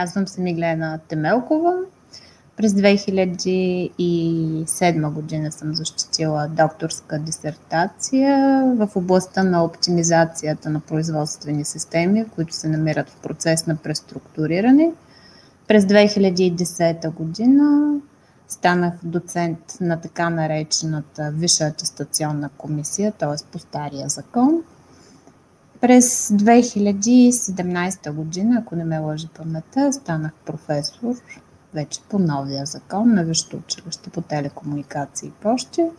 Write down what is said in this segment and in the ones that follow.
Казвам се Миглена Темелкова. През 2007 година съм защитила докторска дисертация в областта на оптимизацията на производствени системи, които се намират в процес на преструктуриране. През 2010 година станах доцент на така наречената Висша атестационна комисия, т.е. по стария закон – през 2017 година, ако не ме лъжи паметта, станах професор вече по новия закон на Висшето училище по телекомуникации и пощи.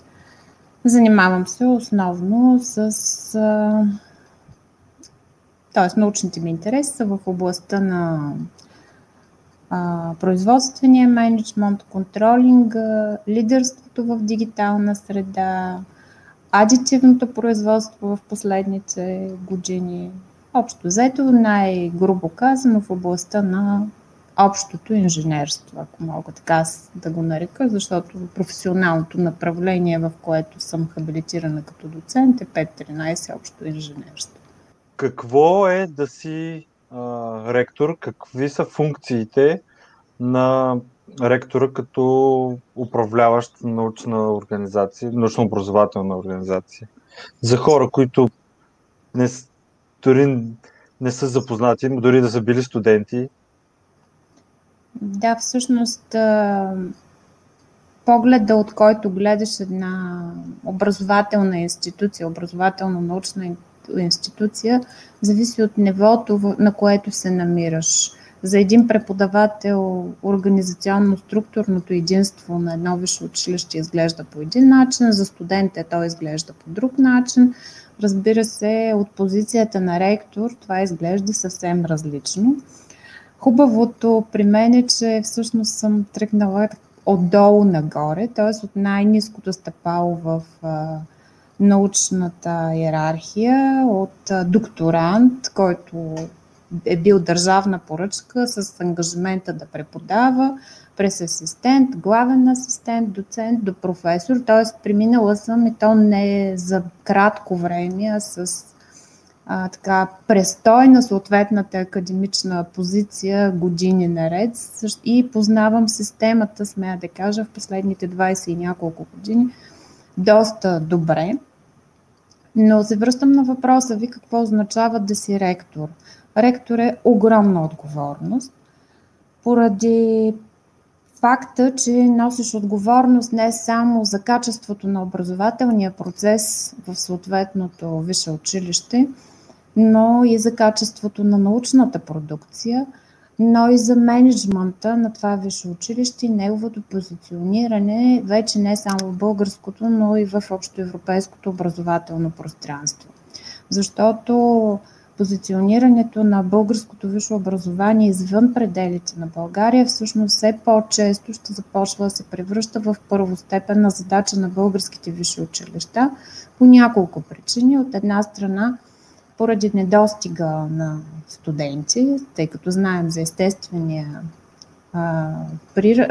Занимавам се основно с. Т.е. научните ми интереси са в областта на а, производствения менеджмент, контролинга, лидерството в дигитална среда, адитивното производство в последните години. Общо взето, най-грубо казано, в областта на общото инженерство, ако мога така да го нарека, защото професионалното направление, в което съм хабилитирана като доцент е 5-13 общо инженерство. Какво е да си а, ректор? Какви са функциите на ректора като управляващ научна организация, научно-образователна организация. За хора, които не, дори не са запознати, дори да са били студенти. Да, всъщност погледа, от който гледаш една образователна институция, образователно-научна институция, зависи от нивото, на което се намираш. За един преподавател организационно-структурното единство на едно висше училище изглежда по един начин, за студентите то изглежда по друг начин. Разбира се, от позицията на ректор това изглежда съвсем различно. Хубавото при мен е, че всъщност съм тръгнала отдолу нагоре, т.е. от най-низкото стъпало в научната иерархия, от докторант, който е бил държавна поръчка с ангажимента да преподава, през асистент, главен асистент, доцент до професор, т.е. преминала съм и то не за кратко време, а с а, така, престой на съответната академична позиция години наред и познавам системата, смея да кажа, в последните 20 и няколко години доста добре. Но се връщам на въпроса ви какво означава да си ректор – ректор е огромна отговорност, поради факта, че носиш отговорност не само за качеството на образователния процес в съответното висше училище, но и за качеството на научната продукция, но и за менеджмента на това висше училище и неговото позициониране вече не само в българското, но и в общоевропейското образователно пространство. Защото позиционирането на българското висше образование извън пределите на България всъщност все по-често ще започва да се превръща в първостепенна задача на българските висши училища по няколко причини. От една страна, поради недостига на студенти, тъй като знаем за естествения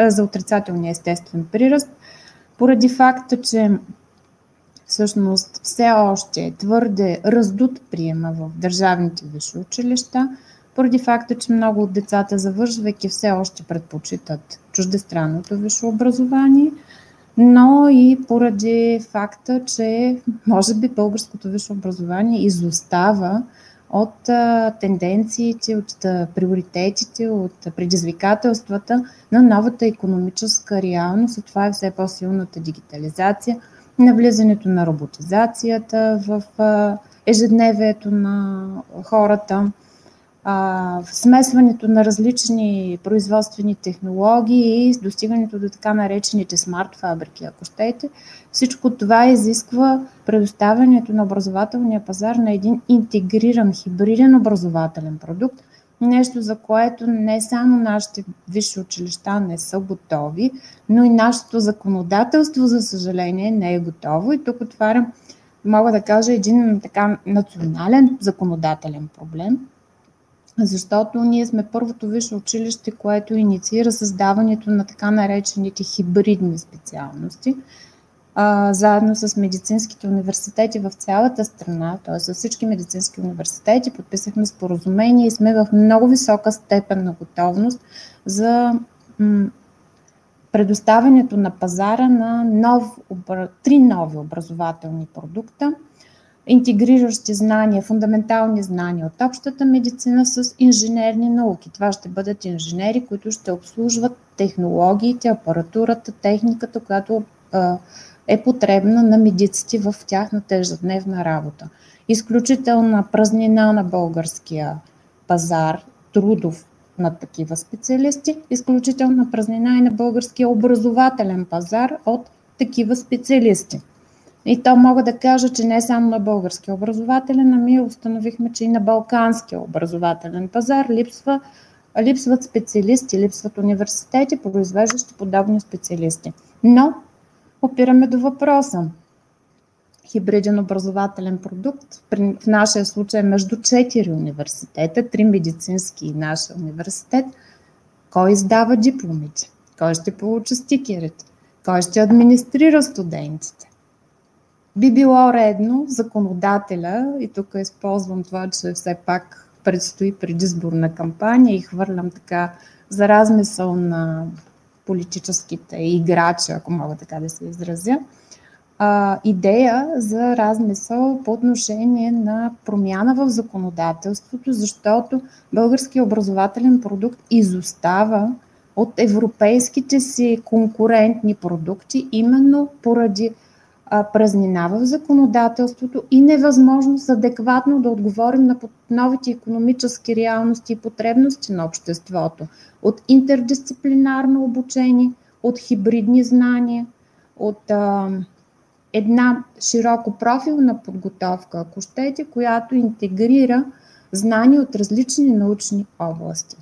за отрицателния естествен приръст, поради факта, че всъщност все още е твърде раздут приема в държавните висши училища, поради факта, че много от децата, завършвайки, все още предпочитат чуждестранното висше образование, но и поради факта, че може би българското висше образование изостава от тенденциите, от приоритетите, от предизвикателствата на новата економическа реалност, а това е все по-силната дигитализация – навлизането на роботизацията в ежедневието на хората, смесването на различни производствени технологии и достигането до така наречените смарт фабрики, ако щете. Всичко това изисква предоставянето на образователния пазар на един интегриран, хибриден образователен продукт – Нещо, за което не само нашите висши училища не са готови, но и нашето законодателство, за съжаление, не е готово. И тук отварям, мога да кажа, един така национален законодателен проблем, защото ние сме първото висше училище, което инициира създаването на така наречените хибридни специалности. Заедно с медицинските университети в цялата страна, т.е. с всички медицински университети, подписахме споразумение и сме в много висока степен на готовност за предоставянето на пазара на нов, три нови образователни продукта, интегриращи знания, фундаментални знания от общата медицина с инженерни науки. Това ще бъдат инженери, които ще обслужват технологиите, апаратурата, техниката, която е потребна на медиците в тяхната ежедневна работа. Изключителна празнина на българския пазар, трудов на такива специалисти, изключителна празнина и на българския образователен пазар от такива специалисти. И то мога да кажа, че не само на българския образователен, ами установихме, че и на балканския образователен пазар липсва, липсват специалисти, липсват университети, произвеждащи подобни специалисти. Но опираме до въпроса. Хибриден образователен продукт, в нашия случай между 4 университета, 3 медицински и нашия университет, кой издава дипломите? Кой ще получи стикерите? Кой ще администрира студентите? Би било редно законодателя, и тук използвам това, че все пак предстои предизборна кампания и хвърлям така за размисъл на политическите играчи, ако мога така да се изразя, а, идея за размисъл по отношение на промяна в законодателството, защото българския образователен продукт изостава от европейските си конкурентни продукти, именно поради празнина в законодателството и невъзможност адекватно да отговорим на новите економически реалности и потребности на обществото. От интердисциплинарно обучение, от хибридни знания, от а, една широко профилна подготовка, ако щете, която интегрира знания от различни научни области.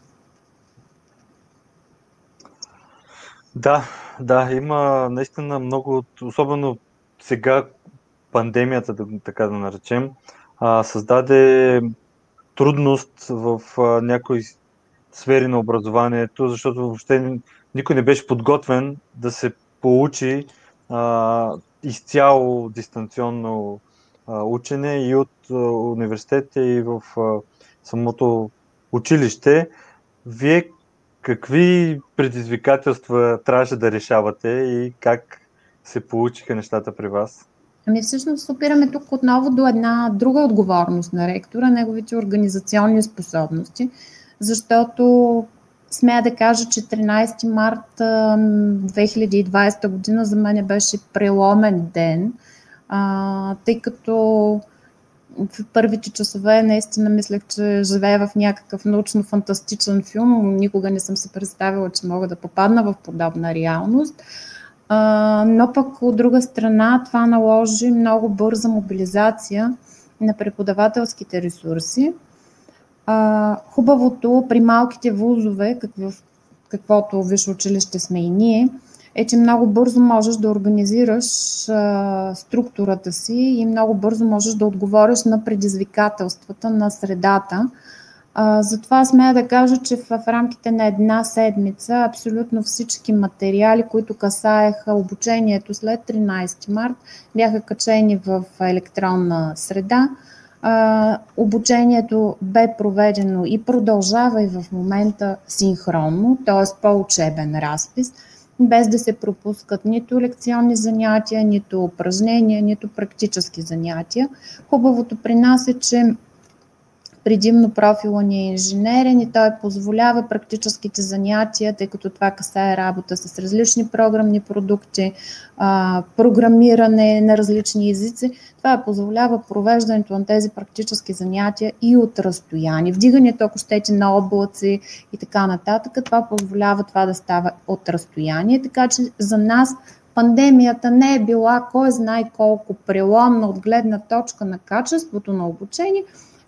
Да, да, има наистина много, особено сега пандемията, така да наречем, създаде трудност в някои сфери на образованието, защото въобще никой не беше подготвен да се получи а, изцяло дистанционно а, учене и от а, университета и в а, самото училище. Вие какви предизвикателства трябваше да решавате и как се получиха нещата при вас? Ами всъщност опираме тук отново до една друга отговорност на ректора, неговите организационни способности, защото смея да кажа, че 13 март 2020 година за мен беше преломен ден, тъй като в първите часове наистина мислех, че живея в някакъв научно-фантастичен филм. Никога не съм се представила, че мога да попадна в подобна реалност но пък от друга страна това наложи много бърза мобилизация на преподавателските ресурси. Хубавото при малките вузове, каквото висше училище сме и ние, е, че много бързо можеш да организираш структурата си и много бързо можеш да отговориш на предизвикателствата на средата, затова смея да кажа, че в, рамките на една седмица абсолютно всички материали, които касаеха обучението след 13 март, бяха качени в електронна среда. Обучението бе проведено и продължава и в момента синхронно, т.е. по-учебен разпис, без да се пропускат нито лекционни занятия, нито упражнения, нито практически занятия. Хубавото при нас е, че предимно профила ни е инженерен и той позволява практическите занятия, тъй като това касае работа с различни програмни продукти, програмиране на различни езици. Това позволява провеждането на тези практически занятия и от разстояние. Вдигането, ако щете, на облаци и така нататък, това позволява това да става от разстояние, така че за нас пандемията не е била кой знае колко преломна от гледна точка на качеството на обучение,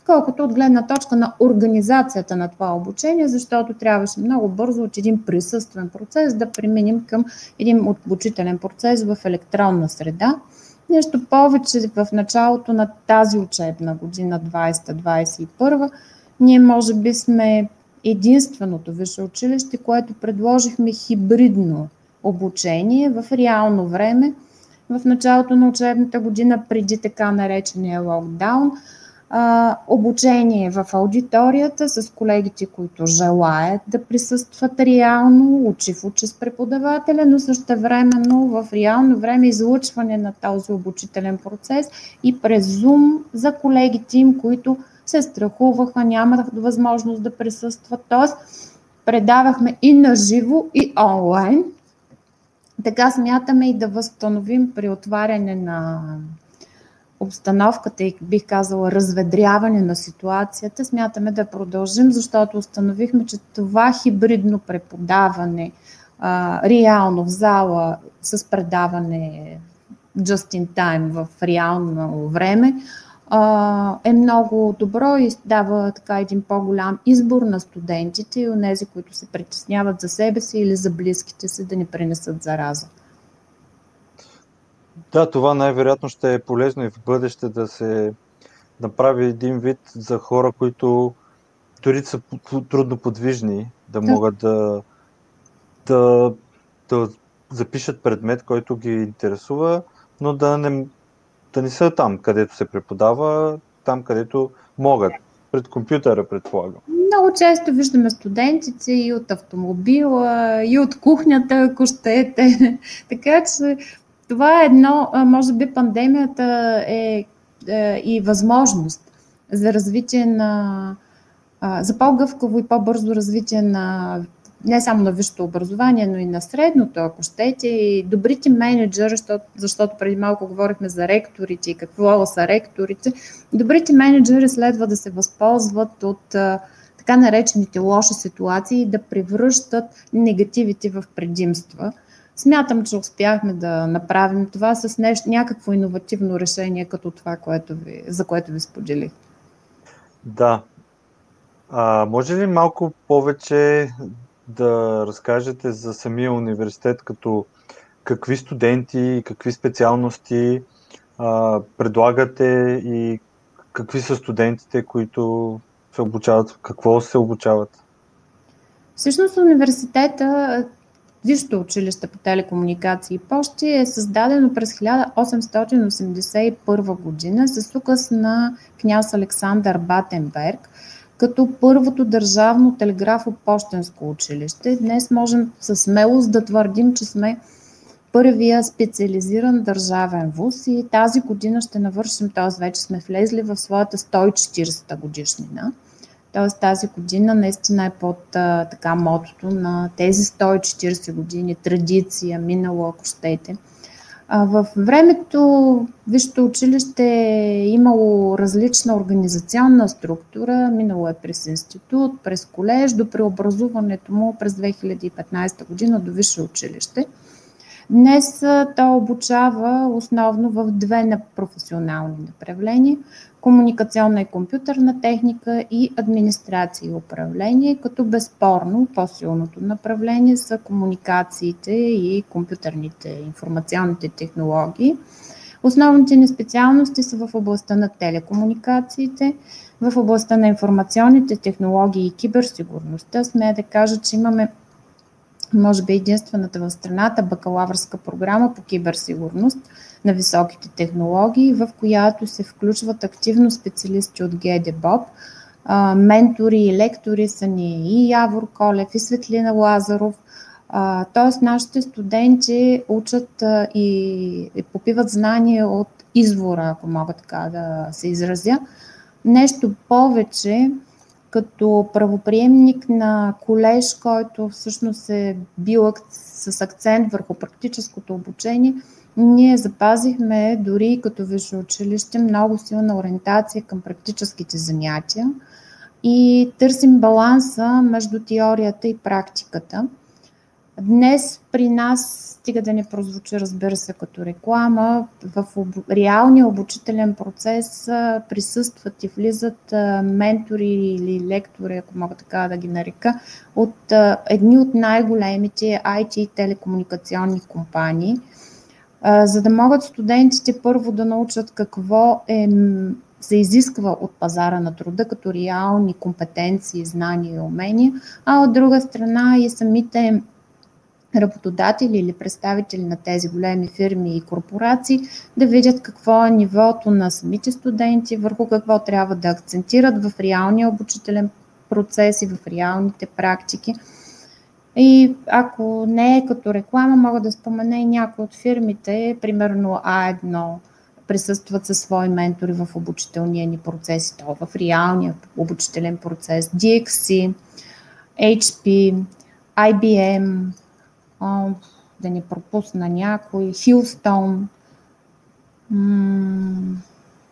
колкото от гледна точка на организацията на това обучение, защото трябваше много бързо от един присъствен процес да преминем към един обучителен процес в електронна среда. Нещо повече в началото на тази учебна година 2021 ние може би сме единственото висше училище, което предложихме хибридно обучение в реално време в началото на учебната година, преди така наречения локдаун. Обучение в аудиторията с колегите, които желаят да присъстват реално, учи в с преподавателя, но също времено в реално време излъчване на този обучителен процес и през Zoom за колегите им, които се страхуваха, нямаха възможност да присъстват. Тоест, предавахме и на живо, и онлайн. Така смятаме и да възстановим при отваряне на обстановката и бих казала разведряване на ситуацията, смятаме да продължим, защото установихме, че това хибридно преподаване а, реално в зала с предаване just in time в реално време е много добро и дава така един по-голям избор на студентите и онези, които се притесняват за себе си или за близките си да не пренесат зараза. Да, това най-вероятно ще е полезно и в бъдеще да се направи един вид за хора, които дори са трудно подвижни, да, да. могат да, да, да запишат предмет, който ги интересува, но да не, да не са там, където се преподава, там, където могат. Пред компютъра, предполагам. Много често виждаме студентите и от автомобила, и от кухнята, ако щете. така че това е едно, може би пандемията е, е и възможност за развитие на, за по-гъвкаво и по-бързо развитие на не само на висшето образование, но и на средното, ако щете, и добрите менеджери, защото, защото преди малко говорихме за ректорите и какво са ректорите, добрите менеджери следва да се възползват от така наречените лоши ситуации и да превръщат негативите в предимства – Смятам, че успяхме да направим това с нещо, някакво иновативно решение, като това, което ви, за което ви споделих. Да. А, може ли малко повече да разкажете за самия университет, като какви студенти, какви специалности а, предлагате и какви са студентите, които се обучават, какво се обучават? Всъщност университета Висшето училище по телекомуникации и почти е създадено през 1881 година с указ на княз Александър Батенберг, като първото държавно телеграфо-почтенско училище. Днес можем със смелост да твърдим, че сме първия специализиран държавен вуз и тази година ще навършим, т.е. вече сме влезли в своята 140-та годишнина. Тоест тази година наистина е под а, така мотото на тези 140 години традиция, минало, ако щете. А, в времето Висшето училище е имало различна организационна структура. Минало е през институт, през колеж, до преобразуването му през 2015 година до Висше училище. Днес то обучава основно в две професионални направления комуникационна и компютърна техника и администрация и управление, като безспорно по-силното направление са комуникациите и компютърните информационните технологии. Основните ни специалности са в областта на телекомуникациите, в областта на информационните технологии и киберсигурността. Смея да кажа, че имаме може би единствената в страната бакалавърска програма по киберсигурност на високите технологии, в която се включват активно специалисти от ГДБОП. Ментори и лектори са ни и Явор Колев, и Светлина Лазаров. Тоест, нашите студенти учат и попиват знания от извора, ако мога така да се изразя. Нещо повече, като правоприемник на колеж, който всъщност е бил с акцент върху практическото обучение, ние запазихме дори като висше училище много силна ориентация към практическите занятия и търсим баланса между теорията и практиката. Днес при нас, стига да не прозвучи, разбира се, като реклама, в реалния обучителен процес присъстват и влизат ментори или лектори, ако мога така да ги нарека, от едни от най-големите IT и телекомуникационни компании, за да могат студентите първо да научат какво е се изисква от пазара на труда като реални компетенции, знания и умения, а от друга страна и самите работодатели или представители на тези големи фирми и корпорации да видят какво е нивото на самите студенти, върху какво трябва да акцентират в реалния обучителен процес и в реалните практики. И ако не е като реклама, мога да спомена и някои от фирмите, примерно А1 присъстват със свои ментори в обучителния ни процес, то в реалния обучителен процес, DXC, HP, IBM, да не пропусна някой, Хилстон,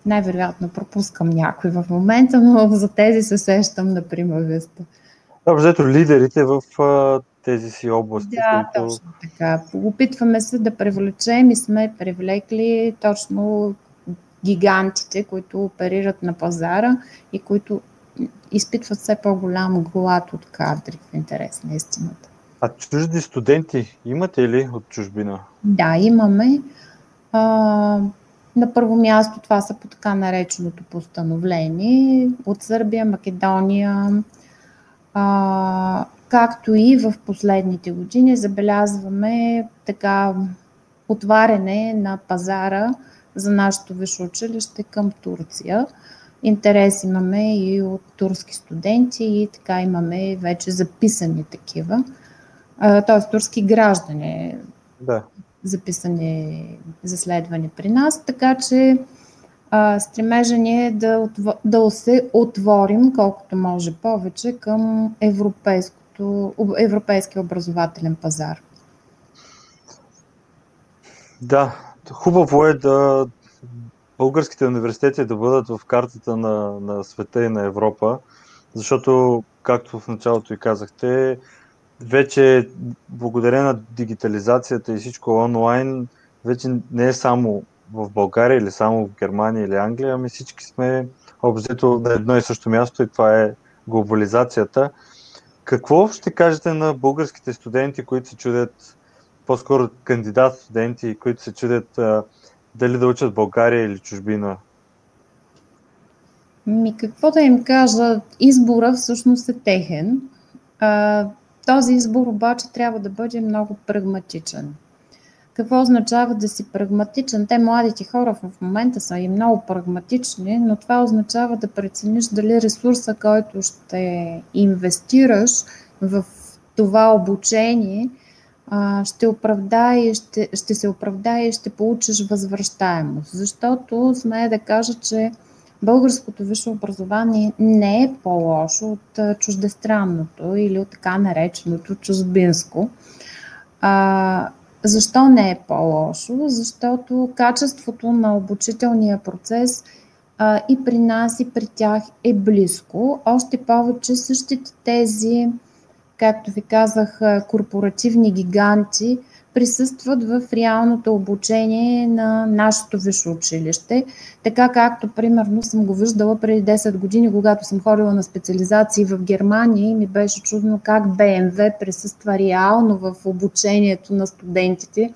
най-вероятно пропускам някой в момента, но за тези се сещам на примависта. Да, лидерите в тези си области. Да, които... точно така. Опитваме се да привлечем и сме привлекли точно гигантите, които оперират на пазара и които изпитват все по-голям глад от кадри в интерес на истината. А чужди студенти имате ли от чужбина? Да, имаме. А, на първо място това са по така нареченото постановление от Сърбия, Македония, а, както и в последните години забелязваме така отваряне на пазара за нашето висше училище към Турция. Интерес имаме и от турски студенти и така имаме вече записани такива, т.е. турски граждани, да. записани за следване при нас, така че стремежа ни е да, да се отворим колкото може повече към европейския образователен пазар. Да, хубаво е да българските университети да бъдат в картата на, на света и на Европа, защото, както в началото и казахте, вече благодарение на дигитализацията и всичко онлайн, вече не е само в България или само в Германия или Англия, ами всички сме обзето на едно и също място и това е глобализацията. Какво ще кажете на българските студенти, които се чудят, по-скоро кандидат студенти, които се чудят а, дали да учат в България или чужбина? Ми, какво да им кажа? Избора всъщност е техен. А, този избор обаче трябва да бъде много прагматичен. Какво означава да си прагматичен? Те, младите хора в момента са и много прагматични, но това означава да прецениш дали ресурса, който ще инвестираш в това обучение, ще оправдае, ще, ще се оправдае и ще получиш възвръщаемост. Защото смея да кажа, че българското висше образование не е по-лошо от чуждестранното или от така нареченото чужбинско. А, защо не е по-лошо? Защото качеството на обучителния процес а, и при нас, и при тях е близко. Още повече същите тези, както ви казах, корпоративни гиганти – присъстват в реалното обучение на нашето висше училище, така както примерно съм го виждала преди 10 години, когато съм ходила на специализации в Германия и ми беше чудно как БМВ присъства реално в обучението на студентите,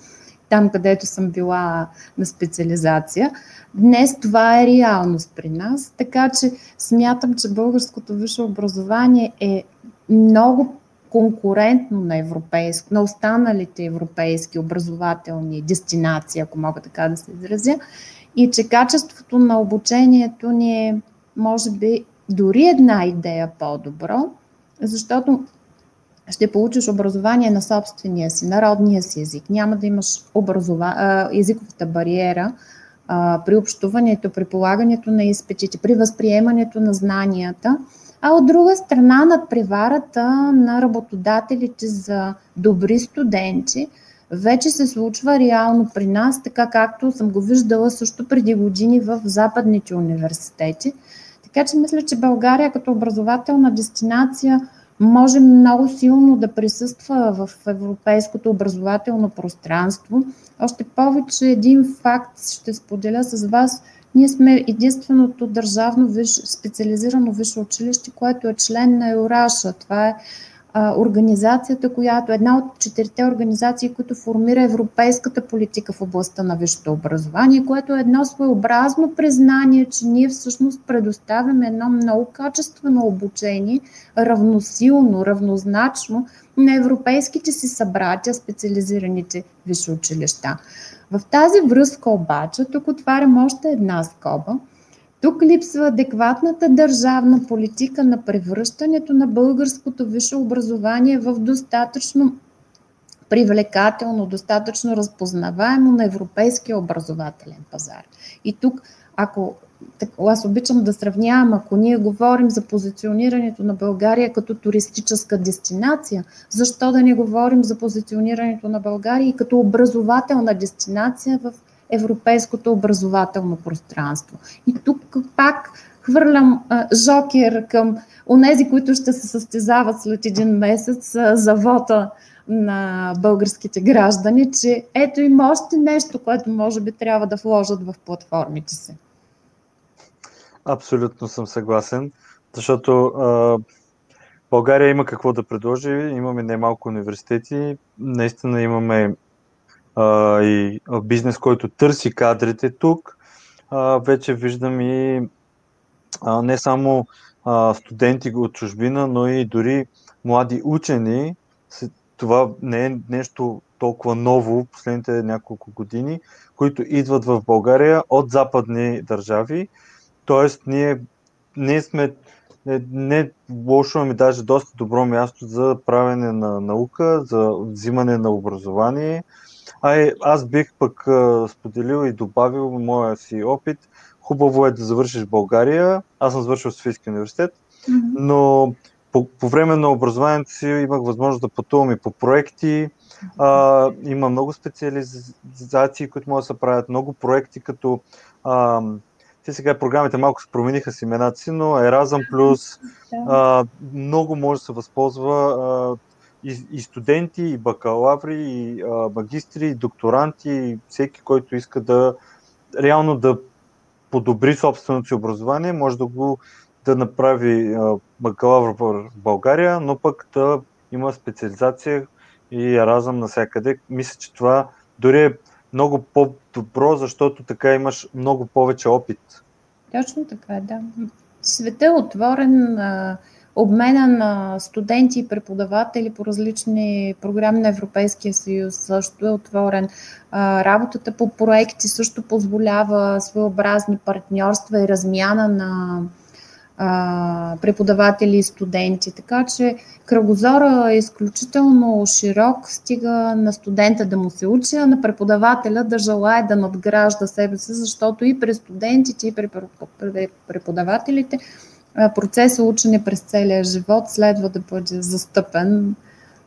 там където съм била на специализация. Днес това е реалност при нас, така че смятам, че българското висше образование е много конкурентно на, европейско, на останалите европейски образователни дестинации, ако мога така да се изразя, и че качеството на обучението ни е, може би, дори една идея по-добро, защото ще получиш образование на собствения си, народния си език. Няма да имаш образова... езиковата бариера при общуването, при полагането на изпитите, при възприемането на знанията – а от друга страна над преварата на работодателите за добри студенти вече се случва реално при нас, така както съм го виждала също преди години в западните университети. Така че мисля, че България като образователна дестинация може много силно да присъства в европейското образователно пространство. Още повече един факт ще споделя с вас – ние сме единственото държавно специализирано висше училище, което е член на Еораша. Това е организацията, която една от четирите организации, които формира европейската политика в областта на висшето образование, което е едно своеобразно признание, че ние всъщност предоставяме едно много качествено обучение, равносилно, равнозначно на европейските си събратя, специализираните висши училища. В тази връзка обаче, тук отварям още една скоба – тук липсва адекватната държавна политика на превръщането на българското висше образование в достатъчно привлекателно, достатъчно разпознаваемо на европейския образователен пазар. И тук, ако аз обичам да сравнявам, ако ние говорим за позиционирането на България като туристическа дестинация, защо да не говорим за позиционирането на България и като образователна дестинация в европейското образователно пространство. И тук пак хвърлям а, жокер към онези, които ще се състезават след един месец а, за вота на българските граждани, че ето им още нещо, което може би трябва да вложат в платформите си. Абсолютно съм съгласен, защото а, България има какво да предложи, имаме немалко университети, наистина имаме а, и бизнес, който търси кадрите тук, а, вече виждам и а, не само а, студенти от чужбина, но и дори млади учени. Това не е нещо толкова ново последните няколко години, които идват в България от западни държави. Тоест, ние, ние сме не, не лошо, ами даже доста добро място за правене на наука, за взимане на образование а аз бих пък а, споделил и добавил моя си опит. Хубаво е да завършиш България. Аз съм завършил Софийски университет, mm-hmm. но по, по време на образованието си имах възможност да пътувам и по проекти. А, има много специализации, които могат да се правят, много проекти, като а, те сега програмите малко се промениха с имената си, но Erasmus Plus, а, много може да се възползва и, и студенти, и бакалаври, и а, магистри, и докторанти, и всеки, който иска да реално да подобри собственото си образование, може да го да направи бакалавър в България, но пък да има специализация и еразъм навсякъде. Мисля, че това дори е много по-добро, защото така имаш много повече опит. Точно така, да. Светът е отворен. А обмена на студенти и преподаватели по различни програми на Европейския съюз също е отворен. Работата по проекти също позволява своеобразни партньорства и размяна на преподаватели и студенти. Така че кръгозора е изключително широк, стига на студента да му се учи, а на преподавателя да желая да надгражда себе си, защото и при студентите, и при преподавателите процесът учене през целия живот следва да бъде застъпен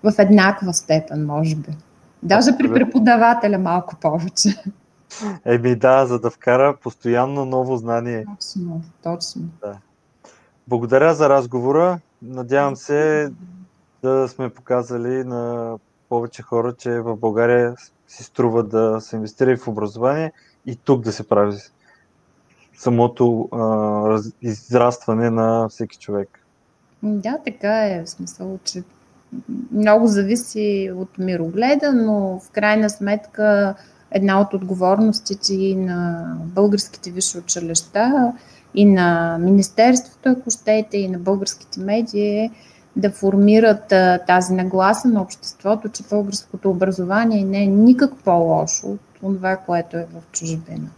в еднаква степен, може би. Даже при преподавателя малко повече. Еми да, за да вкара постоянно ново знание. Точно, точно. Да. Благодаря за разговора. Надявам се да сме показали на повече хора, че в България си струва да се инвестира в образование и тук да се прави самото а, израстване на всеки човек. Да, така е. В смисъл, че много зависи от мирогледа, но в крайна сметка една от отговорностите и на българските висши училища и на Министерството, ако щете, и на българските медии е да формират а, тази нагласа на обществото, че българското образование не е никак по-лошо от това, което е в чужбина.